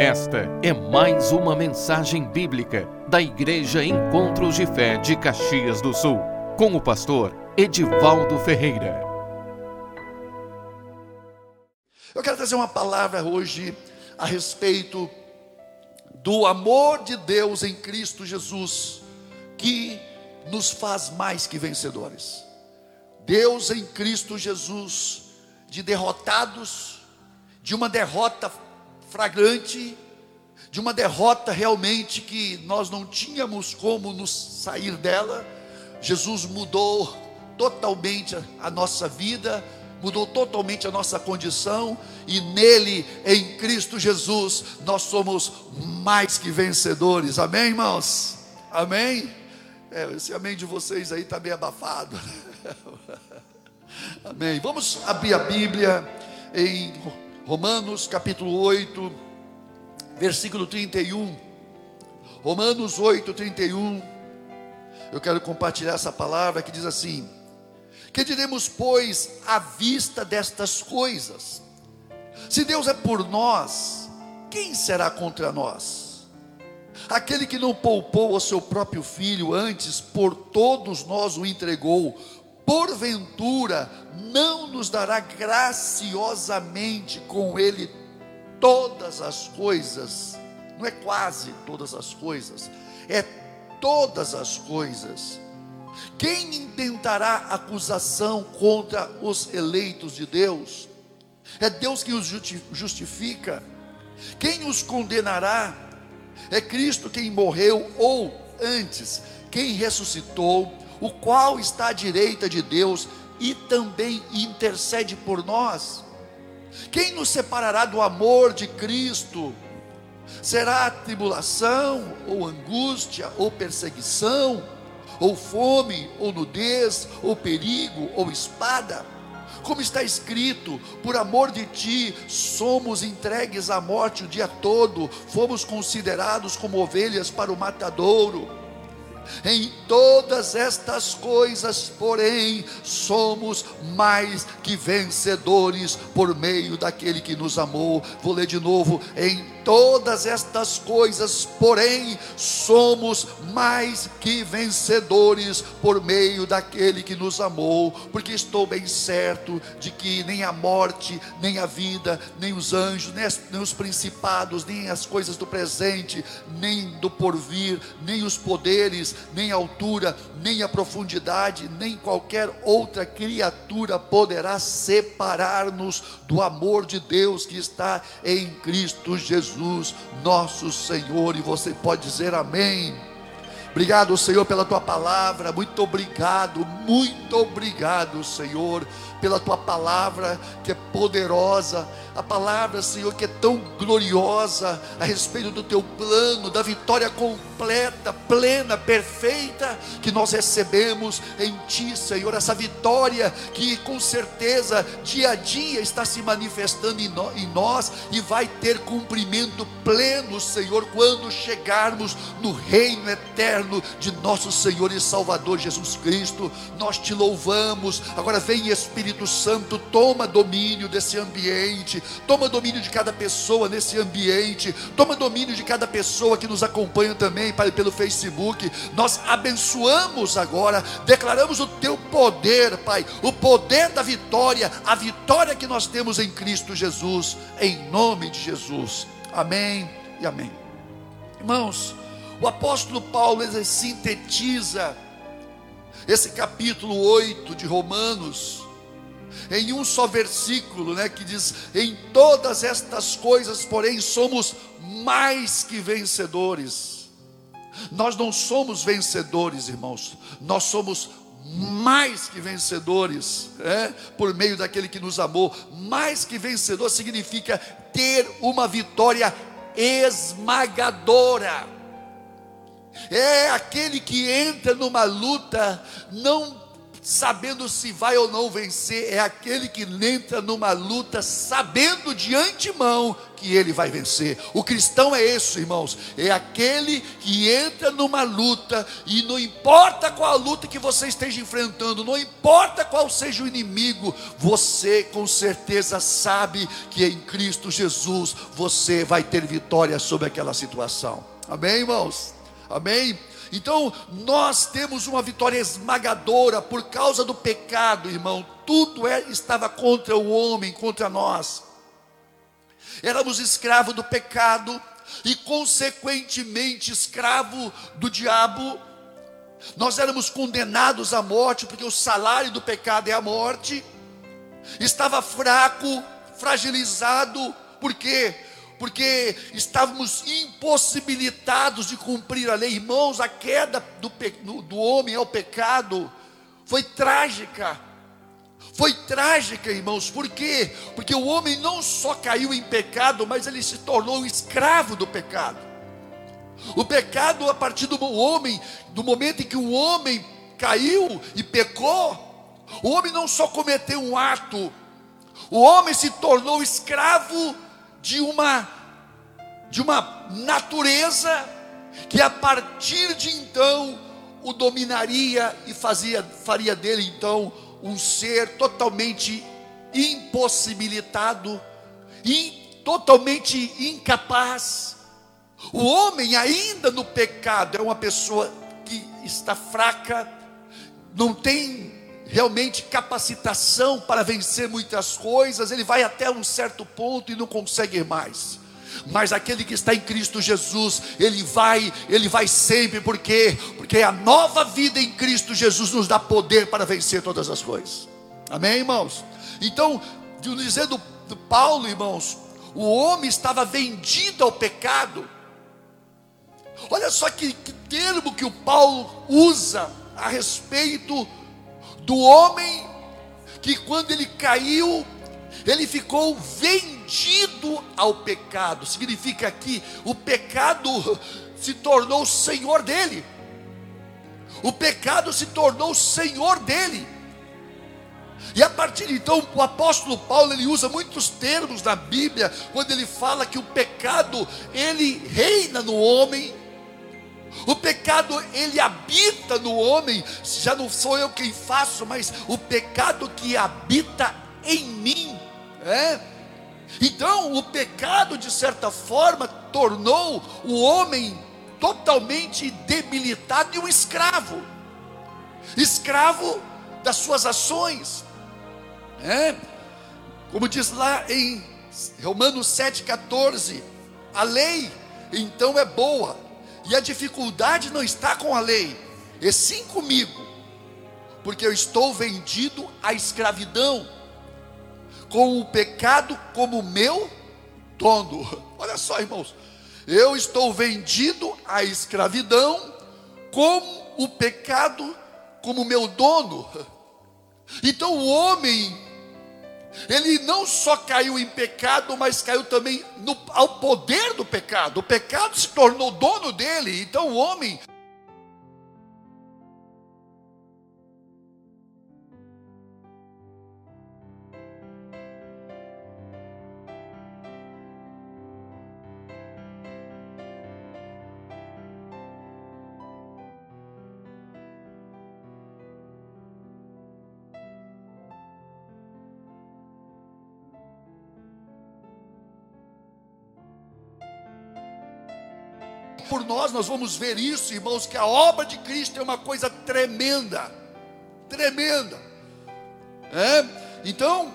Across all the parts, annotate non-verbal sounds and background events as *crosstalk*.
Esta é mais uma mensagem bíblica da Igreja Encontros de Fé de Caxias do Sul, com o pastor Edivaldo Ferreira. Eu quero trazer uma palavra hoje a respeito do amor de Deus em Cristo Jesus, que nos faz mais que vencedores. Deus em Cristo Jesus, de derrotados, de uma derrota fragrante, de uma derrota realmente que nós não tínhamos como nos sair dela. Jesus mudou totalmente a nossa vida, mudou totalmente a nossa condição, e nele, em Cristo Jesus, nós somos mais que vencedores. Amém, irmãos? Amém? É, esse amém de vocês aí está bem abafado. *laughs* amém. Vamos abrir a Bíblia em Romanos capítulo 8, versículo 31. Romanos 8, 31. Eu quero compartilhar essa palavra que diz assim: Que diremos, pois, à vista destas coisas? Se Deus é por nós, quem será contra nós? Aquele que não poupou o seu próprio filho, antes por todos nós o entregou, porventura não nos dará graciosamente com Ele todas as coisas, não é quase todas as coisas, é todas as coisas. Quem intentará acusação contra os eleitos de Deus? É Deus que os justifica. Quem os condenará? É Cristo quem morreu, ou antes, quem ressuscitou o qual está à direita de Deus e também intercede por nós. Quem nos separará do amor de Cristo? Será tribulação, ou angústia, ou perseguição, ou fome, ou nudez, ou perigo, ou espada? Como está escrito, por amor de ti somos entregues à morte o dia todo, fomos considerados como ovelhas para o matadouro. Em todas estas coisas, porém, somos mais que vencedores por meio daquele que nos amou. Vou ler de novo. Em todas estas coisas, porém, somos mais que vencedores por meio daquele que nos amou, porque estou bem certo de que nem a morte, nem a vida, nem os anjos, nem, os principados, nem as coisas do presente, nem do porvir, nem os poderes, nem a altura, nem a profundidade, nem qualquer outra criatura poderá separar-nos do amor de Deus que está em Cristo Jesus, nosso Senhor. E você pode dizer amém. Obrigado, Senhor, pela tua palavra. Muito obrigado, muito obrigado, Senhor, pela tua palavra que é poderosa, a palavra, Senhor, que é tão gloriosa a respeito do teu plano, da vitória completa, plena, perfeita que nós recebemos em ti, Senhor. Essa vitória que com certeza dia a dia está se manifestando em nós e vai ter cumprimento pleno, Senhor, quando chegarmos no reino eterno de nosso Senhor e Salvador Jesus Cristo. Nós te louvamos. Agora vem Espírito Santo, toma domínio desse ambiente toma domínio de cada pessoa nesse ambiente, toma domínio de cada pessoa que nos acompanha também, Pai, pelo Facebook. Nós abençoamos agora, declaramos o teu poder, Pai, o poder da vitória, a vitória que nós temos em Cristo Jesus, em nome de Jesus. Amém e amém. Irmãos, o apóstolo Paulo sintetiza esse capítulo 8 de Romanos em um só versículo, né, que diz: "Em todas estas coisas, porém, somos mais que vencedores". Nós não somos vencedores, irmãos. Nós somos mais que vencedores, é? por meio daquele que nos amou. Mais que vencedor significa ter uma vitória esmagadora. É aquele que entra numa luta não sabendo se vai ou não vencer, é aquele que entra numa luta sabendo de antemão que ele vai vencer. O cristão é esse, irmãos, é aquele que entra numa luta e não importa qual a luta que você esteja enfrentando, não importa qual seja o inimigo, você com certeza sabe que em Cristo Jesus você vai ter vitória sobre aquela situação. Amém, irmãos? Amém? Então, nós temos uma vitória esmagadora por causa do pecado, irmão. Tudo é, estava contra o homem, contra nós. Éramos escravos do pecado e, consequentemente, escravo do diabo. Nós éramos condenados à morte, porque o salário do pecado é a morte. Estava fraco, fragilizado, por quê? Porque estávamos impossibilitados de cumprir a lei. Irmãos, a queda do, do homem ao pecado foi trágica. Foi trágica, irmãos, por quê? Porque o homem não só caiu em pecado, mas ele se tornou escravo do pecado. O pecado, a partir do homem, do momento em que o homem caiu e pecou, o homem não só cometeu um ato, o homem se tornou escravo de uma de uma natureza que a partir de então o dominaria e fazia faria dele então um ser totalmente impossibilitado, e totalmente incapaz. O homem ainda no pecado é uma pessoa que está fraca, não tem realmente capacitação para vencer muitas coisas, ele vai até um certo ponto e não consegue mais. Mas aquele que está em Cristo Jesus, ele vai, ele vai sempre, porque porque a nova vida em Cristo Jesus nos dá poder para vencer todas as coisas. Amém, irmãos? Então, dizendo do Paulo, irmãos, o homem estava vendido ao pecado. Olha só que, que termo que o Paulo usa a respeito do homem que quando ele caiu, ele ficou vendido ao pecado. Significa que o pecado se tornou senhor dele. O pecado se tornou senhor dele. E a partir de então, o apóstolo Paulo ele usa muitos termos na Bíblia quando ele fala que o pecado ele reina no homem o pecado ele habita no homem, já não sou eu quem faço, mas o pecado que habita em mim, é? Então, o pecado de certa forma tornou o homem totalmente debilitado e um escravo. Escravo das suas ações. É? Como diz lá em Romanos 7,14, a lei então é boa, e a dificuldade não está com a lei, e sim comigo, porque eu estou vendido à escravidão, com o pecado como meu dono. *laughs* Olha só, irmãos, eu estou vendido à escravidão, com o pecado como meu dono. *laughs* Então o homem ele não só caiu em pecado, mas caiu também no, ao poder do pecado. O pecado se tornou dono dele. Então o homem nós, nós vamos ver isso, irmãos, que a obra de Cristo é uma coisa tremenda, tremenda. É? Então,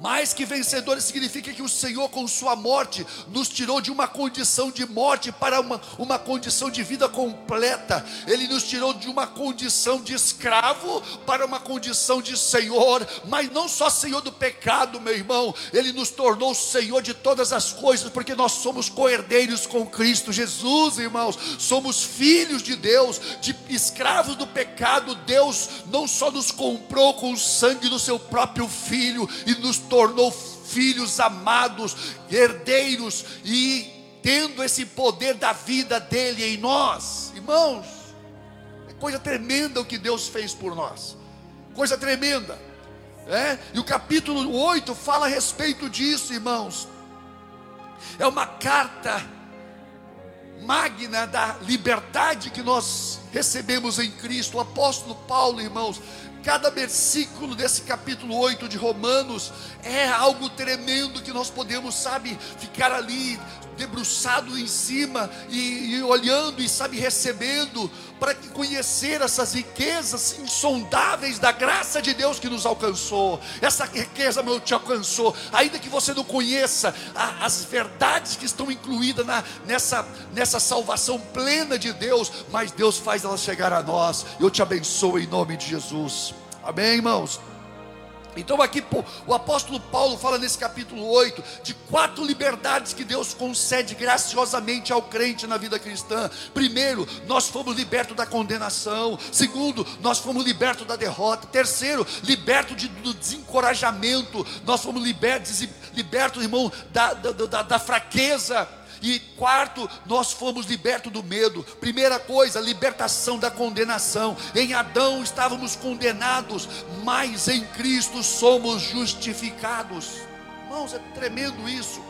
mais que vencedores significa que o Senhor, com Sua morte, nos tirou de uma condição de morte para uma, uma condição de vida completa. Ele nos tirou de uma condição de escravo para uma condição de Senhor, mas não só Senhor do pecado, meu irmão, Ele nos tornou Senhor de todas as coisas, porque nós somos coerdeiros com Cristo Jesus, irmãos, somos filhos de Deus, de escravos do pecado. Deus não só nos comprou com o sangue do Seu próprio Filho e nos tornou filhos amados, herdeiros e tendo esse poder da vida dele em nós. Irmãos, é coisa tremenda o que Deus fez por nós. coisa tremenda. É? E o capítulo 8 fala a respeito disso, irmãos. É uma carta magna da liberdade que nós recebemos em Cristo. O apóstolo Paulo, irmãos, cada versículo desse capítulo 8 de Romanos é algo tremendo que nós podemos, sabe, ficar ali debruçado em cima e, e olhando e sabe recebendo para conhecer essas riquezas insondáveis da graça de Deus que nos alcançou. Essa riqueza meu te alcançou, ainda que você não conheça a, as verdades que estão incluídas na, nessa nessa salvação plena de Deus, mas Deus faz ela chegar a nós. Eu te abençoo em nome de Jesus. Amém, irmãos. Então, aqui o apóstolo Paulo fala nesse capítulo 8 de quatro liberdades que Deus concede graciosamente ao crente na vida cristã. Primeiro, nós fomos libertos da condenação. Segundo, nós fomos libertos da derrota. Terceiro, libertos de, do desencorajamento. Nós fomos libertos, libertos irmão, da, da, da, da fraqueza. E quarto, nós fomos libertos do medo. Primeira coisa, libertação da condenação. Em Adão estávamos condenados, mas em Cristo somos justificados. Irmãos, é tremendo isso.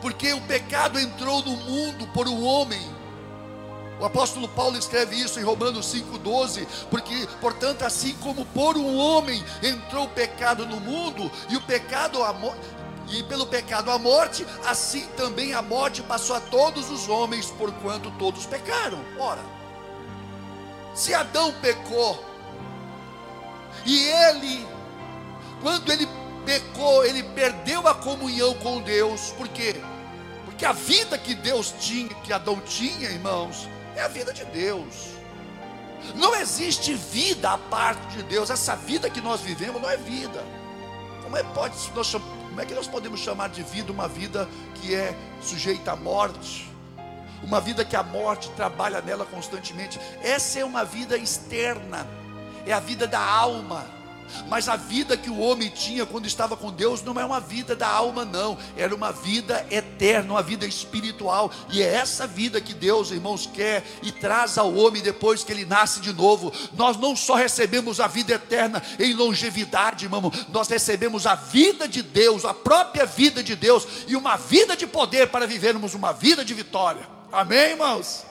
Porque o pecado entrou no mundo por um homem. O apóstolo Paulo escreve isso em Romanos 5,12, porque, portanto, assim como por um homem entrou o pecado no mundo, e o pecado, e pelo pecado a morte, assim também a morte passou a todos os homens, porquanto todos pecaram. Ora, se Adão pecou, e ele, quando ele pecou, ele perdeu a comunhão com Deus, por quê? Porque a vida que Deus tinha, que Adão tinha, irmãos, é a vida de Deus. Não existe vida à parte de Deus. Essa vida que nós vivemos não é vida. Como é pode nós como é que nós podemos chamar de vida uma vida que é sujeita à morte? Uma vida que a morte trabalha nela constantemente. Essa é uma vida externa, é a vida da alma mas a vida que o homem tinha quando estava com Deus não é uma vida da alma, não, era uma vida eterna, uma vida espiritual, e é essa vida que Deus, irmãos, quer e traz ao homem depois que ele nasce de novo. Nós não só recebemos a vida eterna em longevidade, irmão, nós recebemos a vida de Deus, a própria vida de Deus, e uma vida de poder para vivermos uma vida de vitória. Amém, irmãos?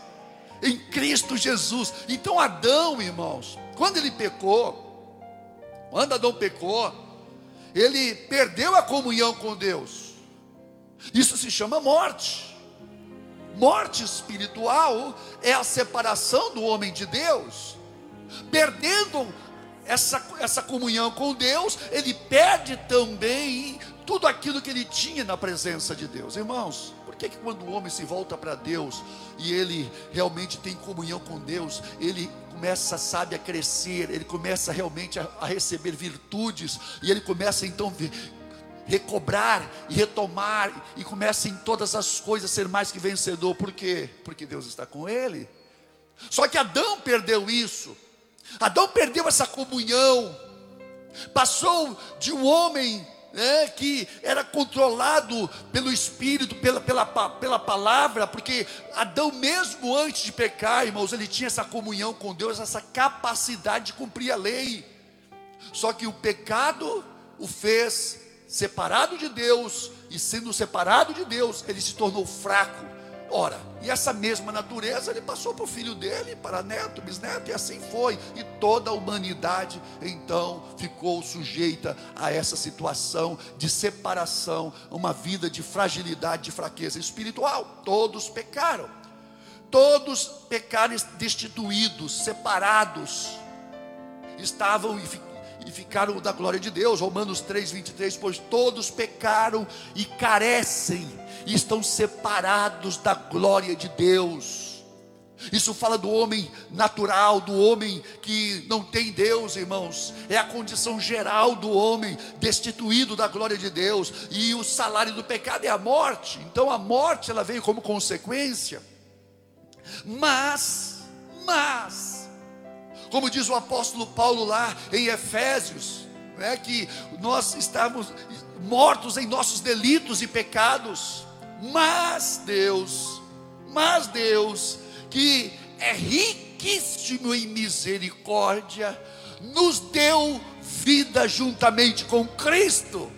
Em Cristo Jesus. Então, Adão, irmãos, quando ele pecou, quando Adão pecou, ele perdeu a comunhão com Deus. Isso se chama morte. Morte espiritual é a separação do homem de Deus. Perdendo essa, essa comunhão com Deus, ele perde também tudo aquilo que ele tinha na presença de Deus. Irmãos, por que, que quando o homem se volta para Deus e ele realmente tem comunhão com Deus, ele começa, sabe, a crescer, ele começa realmente a, a receber virtudes, e ele começa então a recobrar e retomar, e começa em todas as coisas a ser mais que vencedor, por quê? Porque Deus está com ele. Só que Adão perdeu isso, Adão perdeu essa comunhão, passou de um homem né, que era controlado pelo Espírito, pela, pela, pela palavra, porque Adão, mesmo antes de pecar, irmãos, ele tinha essa comunhão com Deus, essa capacidade de cumprir a lei. Só que o pecado o fez separado de Deus, e sendo separado de Deus, ele se tornou fraco Ora, e essa mesma natureza ele passou para o filho dele, para neto, bisneto, e assim foi. E toda a humanidade então ficou sujeita a essa situação de separação, uma vida de fragilidade, de fraqueza espiritual. Todos pecaram, todos pecaram destituídos, separados, estavam e ficaram da glória de Deus. Romanos 3, 23, pois todos pecaram e carecem e estão separados da glória de Deus. Isso fala do homem natural, do homem que não tem Deus, irmãos. É a condição geral do homem destituído da glória de Deus. E o salário do pecado é a morte. Então a morte ela veio como consequência. Mas, mas, como diz o apóstolo Paulo lá em Efésios, é que nós estávamos mortos em nossos delitos e pecados. Mas Deus, mas Deus, que é riquíssimo em misericórdia, nos deu vida juntamente com Cristo.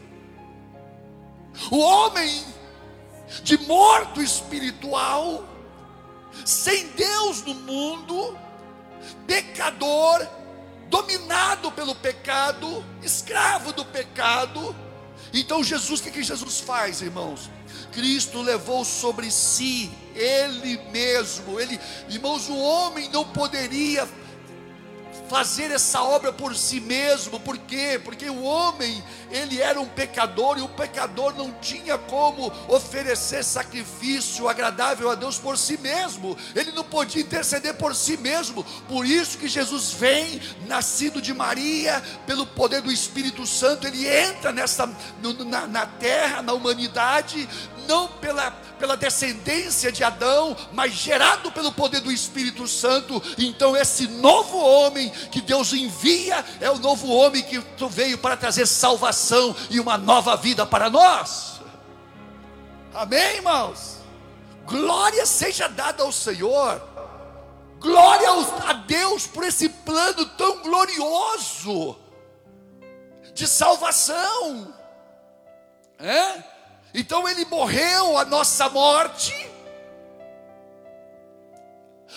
O homem de morto espiritual, sem Deus no mundo, pecador, dominado pelo pecado, escravo do pecado. Então Jesus, o que, que Jesus faz, irmãos? Cristo levou sobre si, Ele mesmo, Ele, irmãos, o homem não poderia fazer essa obra por si mesmo, por quê? Porque o homem, ele era um pecador e o pecador não tinha como oferecer sacrifício agradável a Deus por si mesmo, ele não podia interceder por si mesmo, por isso que Jesus vem, nascido de Maria, pelo poder do Espírito Santo, ele entra nessa, na, na terra, na humanidade, não pela, pela descendência de Adão, mas gerado pelo poder do Espírito Santo. Então, esse novo homem que Deus envia é o novo homem que veio para trazer salvação e uma nova vida para nós. Amém, irmãos? Glória seja dada ao Senhor. Glória a Deus por esse plano tão glorioso de salvação. É? Então ele morreu a nossa morte.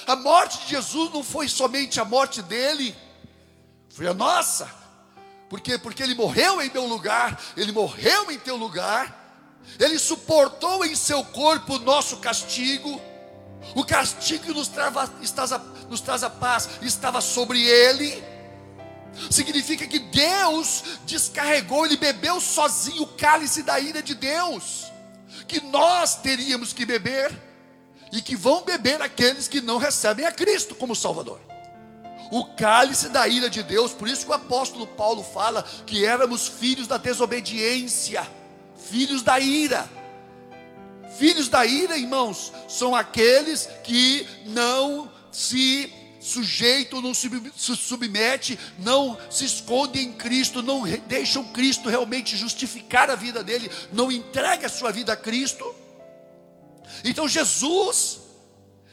A morte de Jesus não foi somente a morte dele, foi a nossa. Por quê? Porque ele morreu em meu lugar, ele morreu em teu lugar. Ele suportou em seu corpo o nosso castigo. O castigo que nos, nos traz a paz estava sobre ele significa que Deus descarregou, ele bebeu sozinho o cálice da ira de Deus, que nós teríamos que beber, e que vão beber aqueles que não recebem a Cristo como Salvador. O cálice da ira de Deus, por isso que o apóstolo Paulo fala que éramos filhos da desobediência, filhos da ira. Filhos da ira, irmãos, são aqueles que não se sujeito, não se submete, não se esconde em Cristo, não deixam Cristo realmente justificar a vida dele, não entrega a sua vida a Cristo. Então Jesus,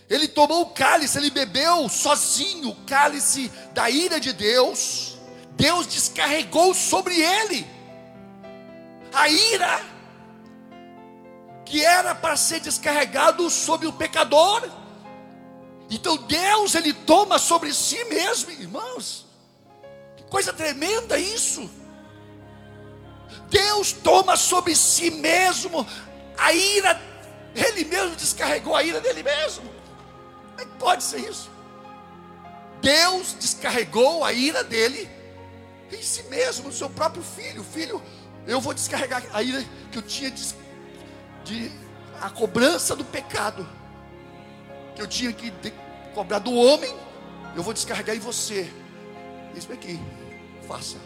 ele tomou o cálice, ele bebeu sozinho o cálice da ira de Deus, Deus descarregou sobre ele a ira que era para ser descarregado sobre o pecador. Então Deus ele toma sobre si mesmo, irmãos. Que coisa tremenda isso. Deus toma sobre si mesmo a ira, ele mesmo descarregou a ira dele mesmo. Como é que pode ser isso? Deus descarregou a ira dele em si mesmo, no seu próprio filho. Filho, eu vou descarregar a ira que eu tinha de, de a cobrança do pecado que eu tinha que cobrar do homem, eu vou descarregar em você. Isso aqui, faça.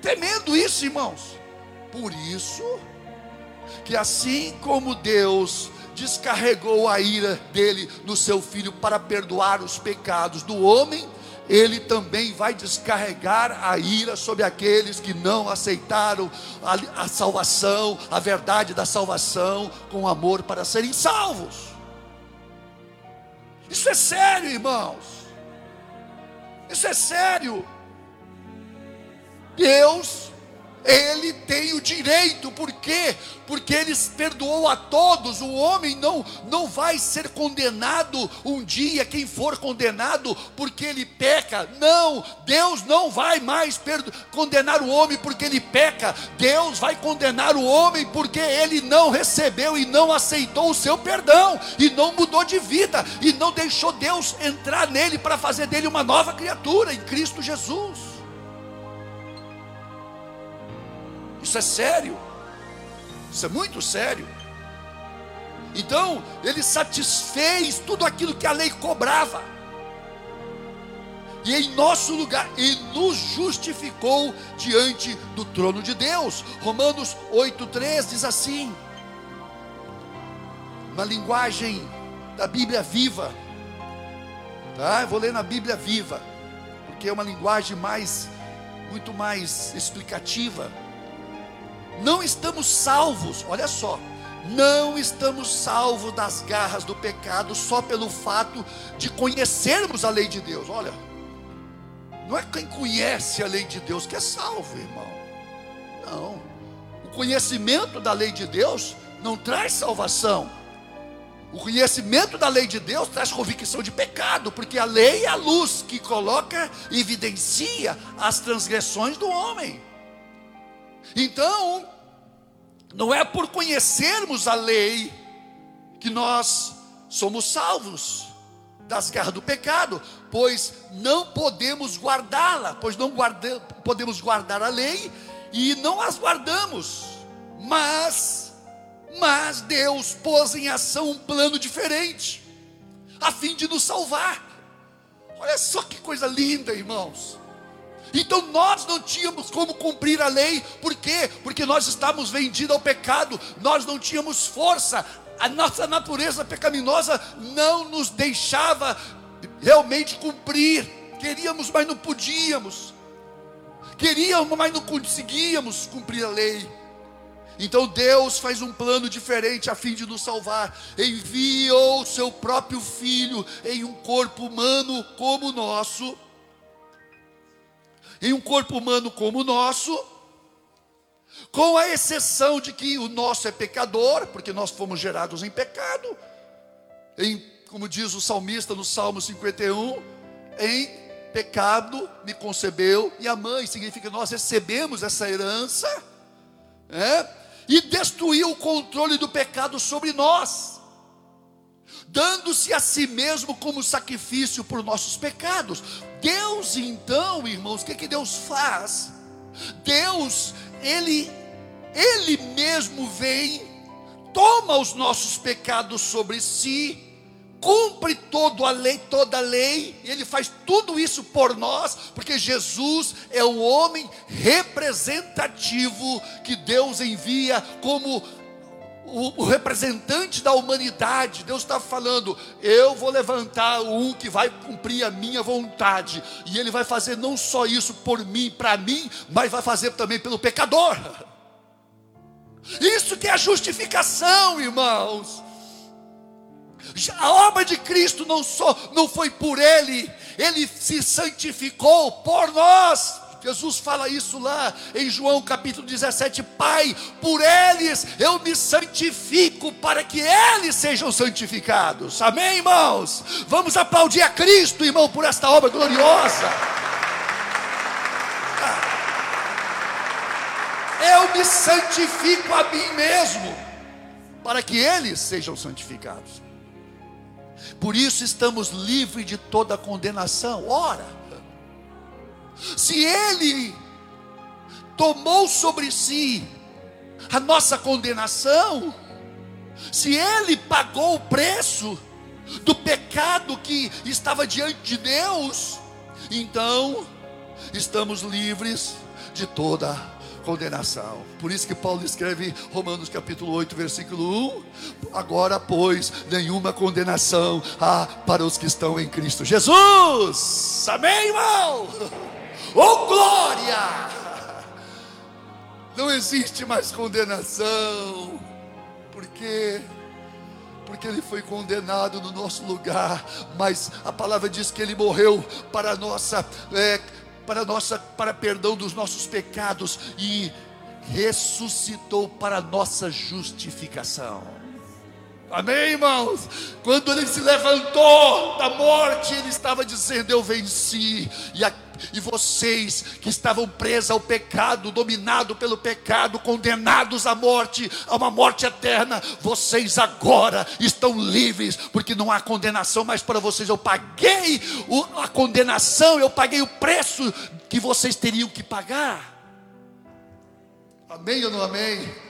Tremendo isso, irmãos. Por isso que assim como Deus descarregou a ira dele no seu filho para perdoar os pecados do homem, ele também vai descarregar a ira sobre aqueles que não aceitaram a, a salvação, a verdade da salvação, com amor para serem salvos. Isso é sério, irmãos. Isso é sério. Deus ele tem o direito, por quê? Porque ele perdoou a todos. O homem não, não vai ser condenado um dia, quem for condenado, porque ele peca. Não, Deus não vai mais condenar o homem porque ele peca. Deus vai condenar o homem porque ele não recebeu e não aceitou o seu perdão, e não mudou de vida, e não deixou Deus entrar nele para fazer dele uma nova criatura em Cristo Jesus. Isso é sério. Isso é muito sério. Então, ele satisfez tudo aquilo que a lei cobrava. E em nosso lugar, e nos justificou diante do trono de Deus. Romanos 8,3 diz assim, na linguagem da Bíblia viva, tá? Eu vou ler na Bíblia viva, porque é uma linguagem mais, muito mais explicativa não estamos salvos, olha só, não estamos salvos das garras do pecado só pelo fato de conhecermos a lei de Deus. Olha, Não é quem conhece a lei de Deus que é salvo, irmão. Não. O conhecimento da lei de Deus não traz salvação. O conhecimento da lei de Deus traz convicção de pecado, porque a lei é a luz que coloca e evidencia as transgressões do homem. Então, não é por conhecermos a lei que nós somos salvos das garras do pecado, pois não podemos guardá-la, pois não guarda, podemos guardar a lei e não as guardamos. Mas mas Deus pôs em ação um plano diferente, a fim de nos salvar. Olha só que coisa linda, irmãos. Então nós não tínhamos como cumprir a lei, por quê? Porque nós estávamos vendidos ao pecado, nós não tínhamos força, a nossa natureza pecaminosa não nos deixava realmente cumprir. Queríamos, mas não podíamos. Queríamos, mas não conseguíamos cumprir a lei. Então Deus faz um plano diferente a fim de nos salvar. Enviou seu próprio filho em um corpo humano como o nosso. Em um corpo humano como o nosso, com a exceção de que o nosso é pecador, porque nós fomos gerados em pecado. Em, como diz o salmista no Salmo 51, em pecado me concebeu e a mãe, significa que nós recebemos essa herança, é? e destruiu o controle do pecado sobre nós, dando-se a si mesmo como sacrifício por nossos pecados. Deus, então, irmãos, o que, que Deus faz? Deus, Ele, Ele mesmo vem, toma os nossos pecados sobre si, cumpre toda a lei, toda a lei, ele faz tudo isso por nós, porque Jesus é o homem representativo que Deus envia como o, o, representante da humanidade. Deus está falando: eu vou levantar um que vai cumprir a minha vontade, e ele vai fazer não só isso por mim, para mim, mas vai fazer também pelo pecador. Isso que é justificação, irmãos. A obra de Cristo não só não foi por ele, ele se santificou por nós. Jesus fala isso lá em João capítulo 17: Pai, por eles eu me santifico, para que eles sejam santificados. Amém, irmãos? Vamos aplaudir a Cristo, irmão, por esta obra gloriosa. Eu me santifico a mim mesmo, para que eles sejam santificados. Por isso estamos livres de toda condenação. Ora, se Ele tomou sobre si a nossa condenação, se Ele pagou o preço do pecado que estava diante de Deus, então estamos livres de toda condenação. Por isso que Paulo escreve Romanos capítulo 8, versículo 1: Agora, pois, nenhuma condenação há para os que estão em Cristo Jesus. Amém, irmão? Oh glória! Não existe mais condenação. Porque porque ele foi condenado no nosso lugar, mas a palavra diz que ele morreu para nossa é, para, nossa, para perdão dos nossos pecados e ressuscitou para nossa justificação. Amém, irmãos? Quando ele se levantou da morte, ele estava dizendo: Eu venci. E, e vocês que estavam presos ao pecado, dominados pelo pecado, condenados à morte, a uma morte eterna, vocês agora estão livres, porque não há condenação mais para vocês. Eu paguei a condenação, eu paguei o preço que vocês teriam que pagar. Amém ou não amém?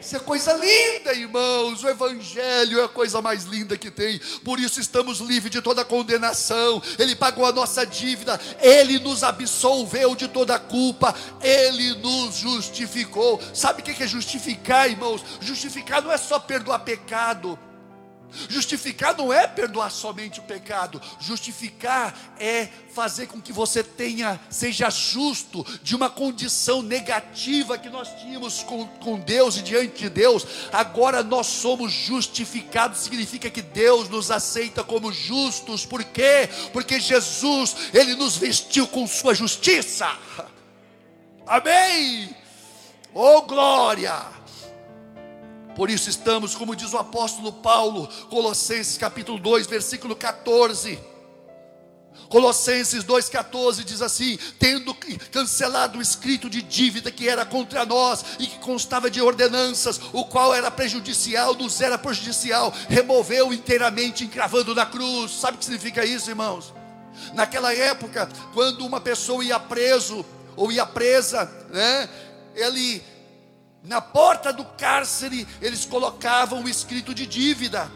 Isso é coisa linda, irmãos. O Evangelho é a coisa mais linda que tem. Por isso estamos livres de toda condenação. Ele pagou a nossa dívida. Ele nos absolveu de toda culpa. Ele nos justificou. Sabe o que é justificar, irmãos? Justificar não é só perdoar pecado. Justificar não é perdoar somente o pecado, justificar é fazer com que você tenha, seja justo de uma condição negativa que nós tínhamos com, com Deus e diante de Deus, agora nós somos justificados, significa que Deus nos aceita como justos, por quê? Porque Jesus, Ele nos vestiu com Sua justiça, amém? Oh glória! Por isso estamos, como diz o apóstolo Paulo, Colossenses capítulo 2, versículo 14. Colossenses 2,14 diz assim: tendo cancelado o escrito de dívida que era contra nós e que constava de ordenanças, o qual era prejudicial, nos era prejudicial, removeu inteiramente, encravando na cruz. Sabe o que significa isso, irmãos? Naquela época, quando uma pessoa ia preso ou ia presa, né, ele na porta do cárcere, eles colocavam o escrito de dívida.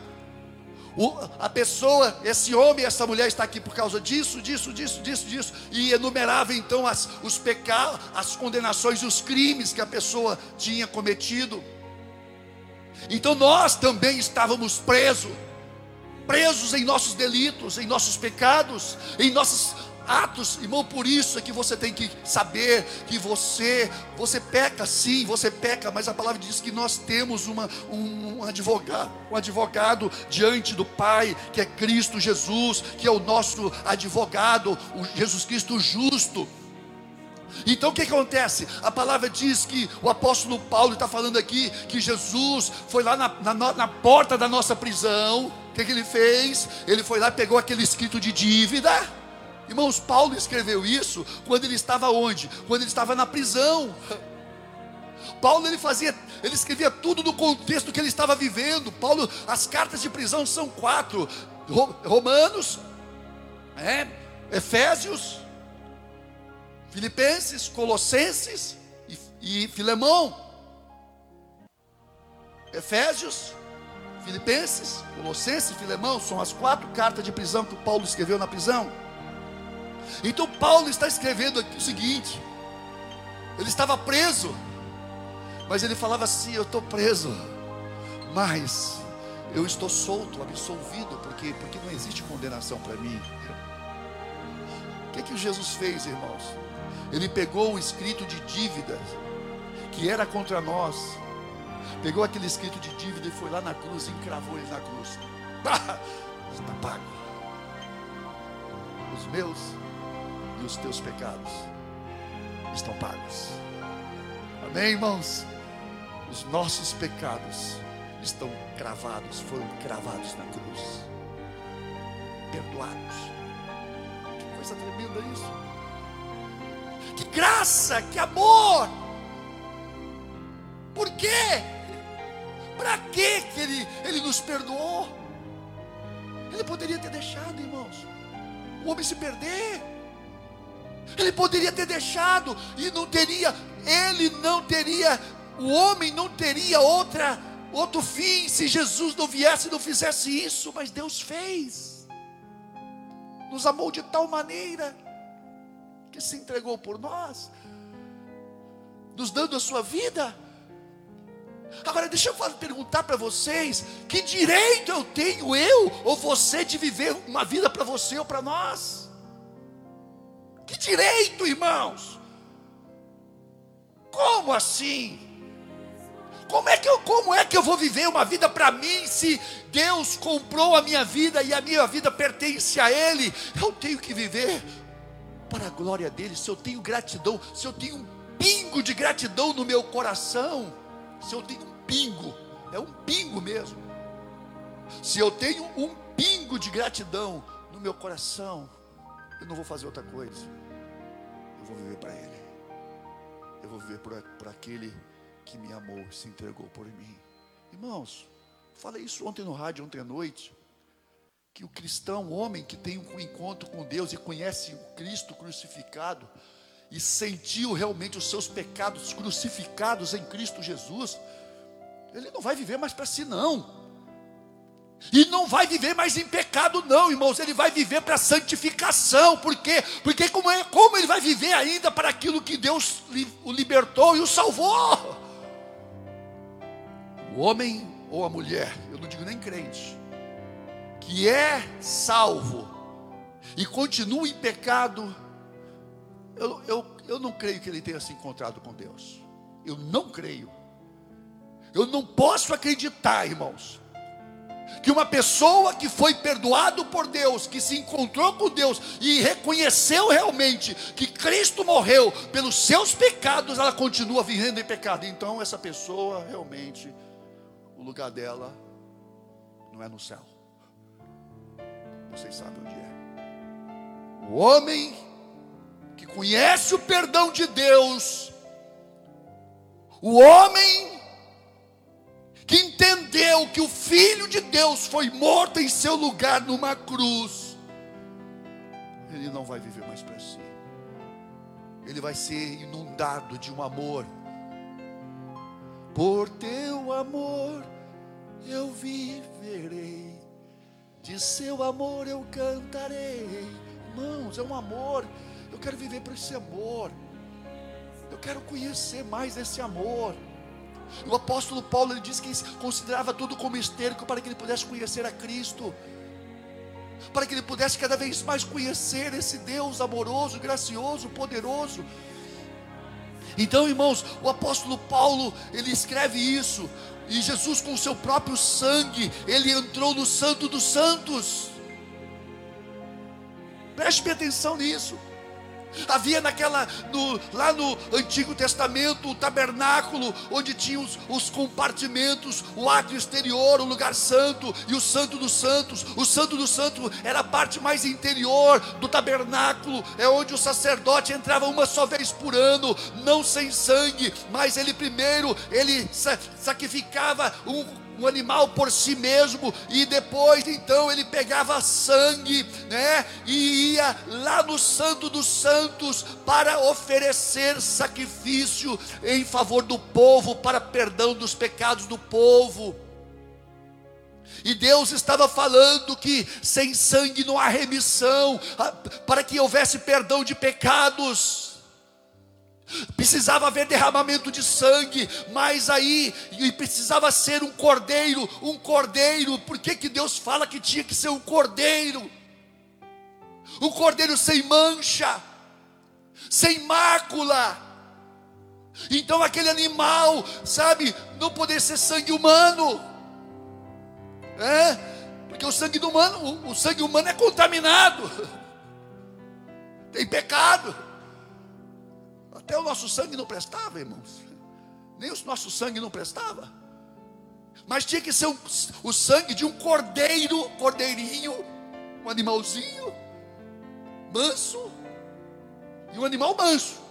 O, a pessoa, esse homem, essa mulher está aqui por causa disso, disso, disso, disso, disso, e enumerava então as, os pecados, as condenações e os crimes que a pessoa tinha cometido. Então nós também estávamos presos, presos em nossos delitos, em nossos pecados, em nossas atos, irmão, por isso é que você tem que saber que você, você peca sim, você peca, mas a palavra diz que nós temos uma, um, um advogado, um advogado diante do Pai, que é Cristo Jesus, que é o nosso advogado, o Jesus Cristo justo. Então o que acontece? A palavra diz que o apóstolo Paulo está falando aqui que Jesus foi lá na, na, na porta da nossa prisão. O que, que ele fez? Ele foi lá, pegou aquele escrito de dívida Irmãos, Paulo escreveu isso quando ele estava onde? Quando ele estava na prisão. Paulo ele fazia, ele escrevia tudo no contexto que ele estava vivendo. Paulo, as cartas de prisão são quatro: Romanos, é, Efésios, Filipenses, Colossenses e, e Filemão. Efésios, Filipenses, Colossenses e Filemão são as quatro cartas de prisão que Paulo escreveu na prisão. Então Paulo está escrevendo aqui o seguinte: ele estava preso, mas ele falava assim: Eu estou preso, mas eu estou solto, absolvido, porque, porque não existe condenação para mim. O que, é que Jesus fez, irmãos? Ele pegou o escrito de dívida que era contra nós, pegou aquele escrito de dívida e foi lá na cruz e encravou ele na cruz. *laughs* Está pago. Os meus os teus pecados estão pagos. Amém, irmãos? Os nossos pecados estão cravados, foram cravados na cruz, perdoados. Que coisa tremenda isso! Que graça, que amor! Por quê? Para que ele, ele nos perdoou? Ele poderia ter deixado, irmãos, o homem se perder. Ele poderia ter deixado e não teria, ele não teria, o homem não teria outra outro fim se Jesus não viesse e não fizesse isso, mas Deus fez. Nos amou de tal maneira que se entregou por nós, nos dando a sua vida. Agora deixa eu perguntar para vocês: que direito eu tenho, eu ou você, de viver uma vida para você ou para nós? Direito, irmãos? Como assim? Como é que eu, como é que eu vou viver uma vida para mim se Deus comprou a minha vida e a minha vida pertence a Ele? Eu tenho que viver para a glória dele. Se eu tenho gratidão, se eu tenho um pingo de gratidão no meu coração, se eu tenho um pingo, é um pingo mesmo. Se eu tenho um pingo de gratidão no meu coração, eu não vou fazer outra coisa. Eu vou viver para Ele. Eu vou viver por aquele que me amou, se entregou por mim. Irmãos, falei isso ontem no rádio, ontem à noite. Que o cristão, o homem que tem um encontro com Deus e conhece o Cristo crucificado, e sentiu realmente os seus pecados crucificados em Cristo Jesus, ele não vai viver mais para si, não. E não vai viver mais em pecado, não, irmãos. Ele vai viver para santificação. Por quê? Porque como, é, como ele vai viver ainda para aquilo que Deus o libertou e o salvou? O homem ou a mulher, eu não digo nem crente, que é salvo e continua em pecado, eu, eu, eu não creio que ele tenha se encontrado com Deus. Eu não creio. Eu não posso acreditar, irmãos, que uma pessoa que foi perdoado por Deus, que se encontrou com Deus e reconheceu realmente que Cristo morreu pelos seus pecados, ela continua vivendo em pecado. Então essa pessoa realmente o lugar dela não é no céu. Vocês sabem onde é. O homem que conhece o perdão de Deus, o homem que entendeu que o Filho de Deus foi morto em seu lugar numa cruz, ele não vai viver mais para si, ele vai ser inundado de um amor. Por teu amor eu viverei, de seu amor eu cantarei. Irmãos, é um amor, eu quero viver por esse amor, eu quero conhecer mais esse amor. O apóstolo Paulo ele diz que considerava tudo como esterco para que ele pudesse conhecer a Cristo, para que ele pudesse cada vez mais conhecer esse Deus amoroso, gracioso, poderoso. Então, irmãos, o apóstolo Paulo ele escreve isso, e Jesus com o seu próprio sangue, ele entrou no Santo dos Santos. Preste atenção nisso. Havia naquela, no, lá no Antigo Testamento, o tabernáculo, onde tinha os, os, compartimentos, o átrio exterior, o lugar santo e o santo dos santos. O santo dos santos era a parte mais interior do tabernáculo, é onde o sacerdote entrava uma só vez por ano, não sem sangue, mas ele primeiro, ele sacrificava um um animal por si mesmo, e depois então ele pegava sangue, né, e ia lá no Santo dos Santos para oferecer sacrifício em favor do povo, para perdão dos pecados do povo. E Deus estava falando que sem sangue não há remissão, para que houvesse perdão de pecados. Precisava haver derramamento de sangue, mas aí e precisava ser um cordeiro, um cordeiro. Por que, que Deus fala que tinha que ser um cordeiro? Um cordeiro sem mancha, sem mácula. Então aquele animal, sabe, não poder ser sangue humano. É? Porque o sangue humano, o, o sangue humano é contaminado. *laughs* Tem pecado. Até o nosso sangue não prestava, irmãos. Nem o nosso sangue não prestava. Mas tinha que ser o, o sangue de um cordeiro, cordeirinho, um animalzinho, manso, e um animal manso.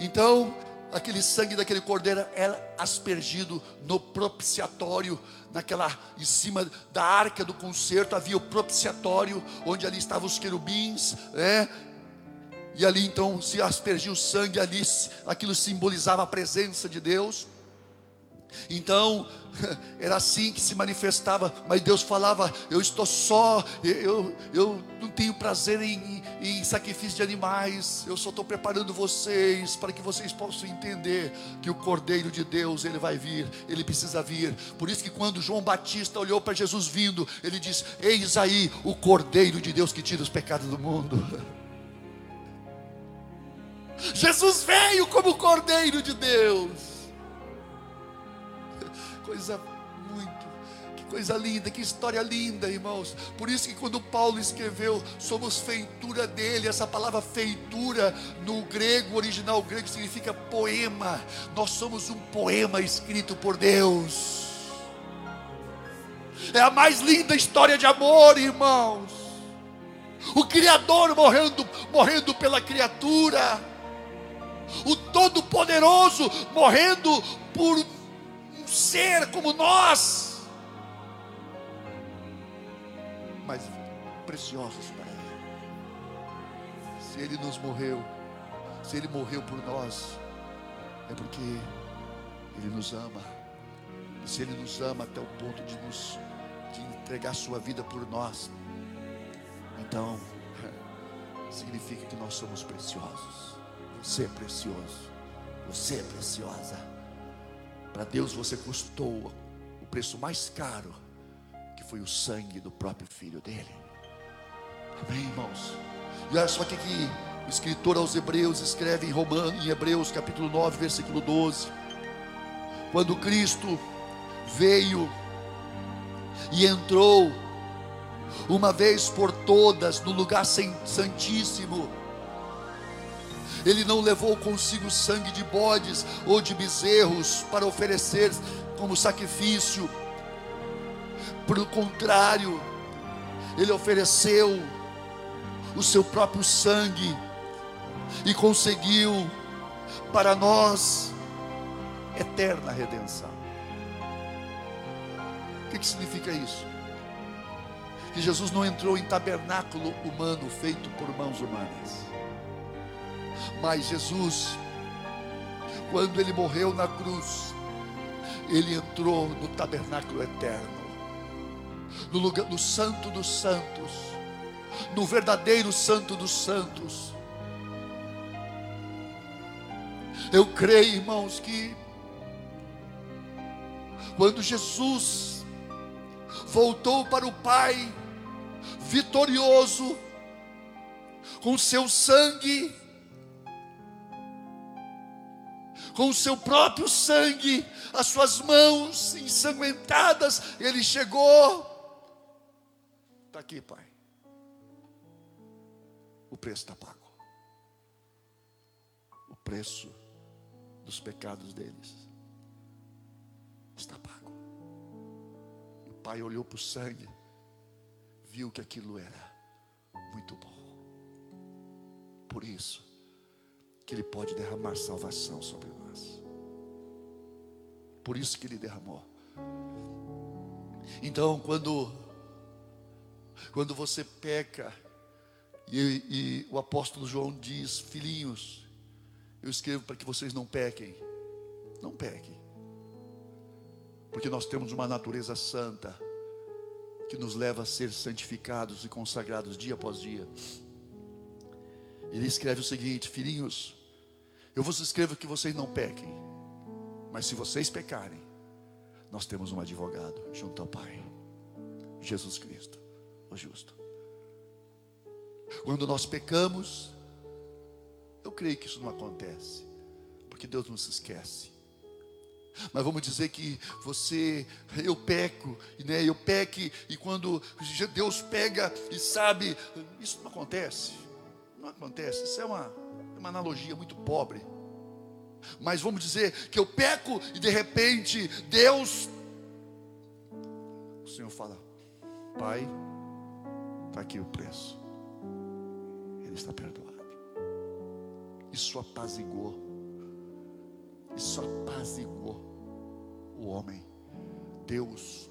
Então, aquele sangue daquele cordeiro era aspergido no propiciatório, naquela em cima da arca do concerto havia o propiciatório, onde ali estavam os querubins, é, e ali então se aspergia o sangue, ali aquilo simbolizava a presença de Deus. Então, *laughs* era assim que se manifestava, mas Deus falava: Eu estou só, eu, eu não tenho prazer em, em sacrifício de animais, eu só estou preparando vocês para que vocês possam entender que o Cordeiro de Deus, ele vai vir, ele precisa vir. Por isso que quando João Batista olhou para Jesus vindo, ele disse: Eis aí o Cordeiro de Deus que tira os pecados do mundo. *laughs* Jesus veio como Cordeiro de Deus. Coisa muito, que coisa linda, que história linda, irmãos. Por isso que quando Paulo escreveu, somos feitura dele, essa palavra feitura no grego, original grego, significa poema. Nós somos um poema escrito por Deus. É a mais linda história de amor, irmãos. O Criador morrendo, morrendo pela criatura o Todo-Poderoso morrendo por um ser como nós, mas preciosos para Ele. Se Ele nos morreu, se Ele morreu por nós, é porque Ele nos ama. E se Ele nos ama até o ponto de nos de entregar Sua vida por nós, então *laughs* significa que nós somos preciosos. Você é precioso. Você é preciosa. Para Deus você custou o preço mais caro, que foi o sangue do próprio filho dele. Amém, irmãos? E olha só o que, o escritor aos Hebreus escreve em, Romanos, em Hebreus capítulo 9, versículo 12. Quando Cristo veio e entrou uma vez por todas no lugar santíssimo. Ele não levou consigo sangue de bodes ou de bezerros para oferecer como sacrifício. Pelo contrário, ele ofereceu o seu próprio sangue e conseguiu para nós eterna redenção. O que, que significa isso? Que Jesus não entrou em tabernáculo humano feito por mãos humanas. Mas Jesus, quando ele morreu na cruz, ele entrou no tabernáculo eterno, no lugar do santo dos santos, no verdadeiro santo dos santos. Eu creio, irmãos, que quando Jesus voltou para o Pai, vitorioso, com seu sangue, com o seu próprio sangue, as suas mãos ensanguentadas, ele chegou. Está aqui, Pai. O preço está pago. O preço dos pecados deles está pago. O Pai olhou para o sangue viu que aquilo era muito bom. Por isso, que Ele pode derramar salvação sobre nós. Por isso que Ele derramou. Então, quando, quando você peca, e, e o apóstolo João diz: Filhinhos, eu escrevo para que vocês não pequem. Não pequem. Porque nós temos uma natureza santa que nos leva a ser santificados e consagrados dia após dia. Ele escreve o seguinte: Filhinhos, eu vos escrevo que vocês não pequem, mas se vocês pecarem, nós temos um advogado junto ao Pai, Jesus Cristo, o justo. Quando nós pecamos, eu creio que isso não acontece, porque Deus não se esquece. Mas vamos dizer que você, eu peco, né? Eu peque e quando Deus pega e sabe, isso não acontece. Não acontece. Isso é uma, uma analogia muito pobre. Mas vamos dizer que eu peco e de repente Deus, o Senhor fala, Pai, está aqui o preço. Ele está perdoado. Isso apazigou. Isso apazigou o homem, Deus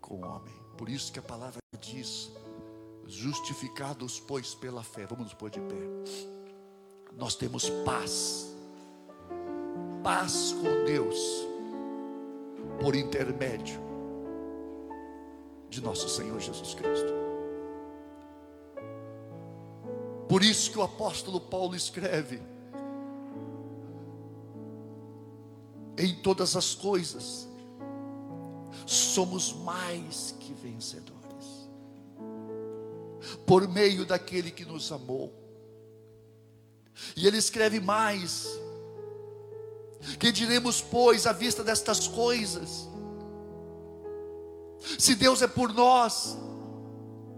com o homem. Por isso que a palavra diz: justificados, pois, pela fé. Vamos nos pôr de pé. Nós temos paz, paz com Deus, por intermédio de nosso Senhor Jesus Cristo. Por isso que o apóstolo Paulo escreve: em todas as coisas, somos mais que vencedores, por meio daquele que nos amou. E ele escreve mais: que diremos, pois, à vista destas coisas? Se Deus é por nós,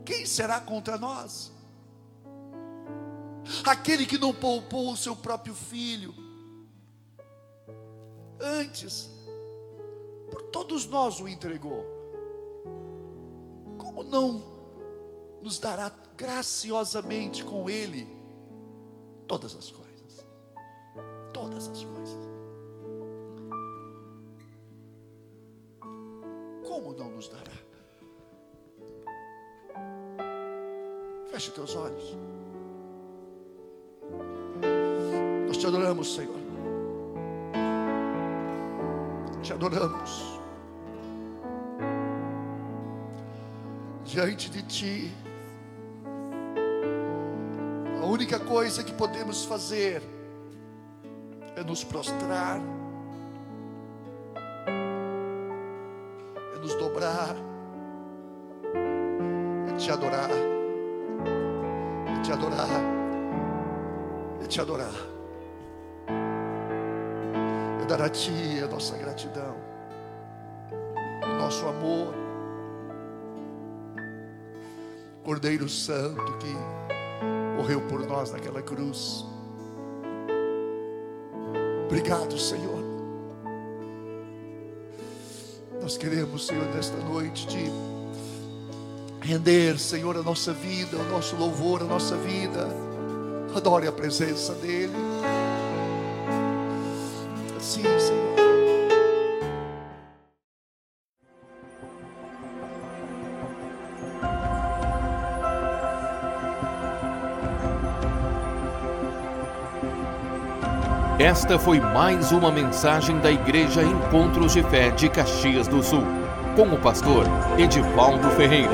quem será contra nós? Aquele que não poupou o seu próprio filho, antes, por todos nós o entregou. Como não nos dará graciosamente com Ele todas as coisas? Todas as coisas. Como não nos dará? Feche teus olhos. Nós te adoramos, Senhor te adoramos. Diante de Ti, única coisa que podemos fazer é nos prostrar, é nos dobrar te adorar, é te adorar, é te adorar. É dar a Ti a nossa gratidão, o nosso amor. Cordeiro Santo que morreu por nós naquela cruz. Obrigado, Senhor. Nós queremos, Senhor, nesta noite te render, Senhor, a nossa vida, o nosso louvor, a nossa vida. Adore a presença dEle. Sim, Senhor. Esta foi mais uma mensagem da Igreja Encontros de Fé de Caxias do Sul, com o pastor Edivaldo Ferreira.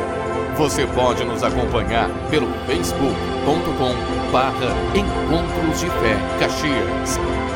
Você pode nos acompanhar pelo facebook.com barra Encontros de Fé Caxias.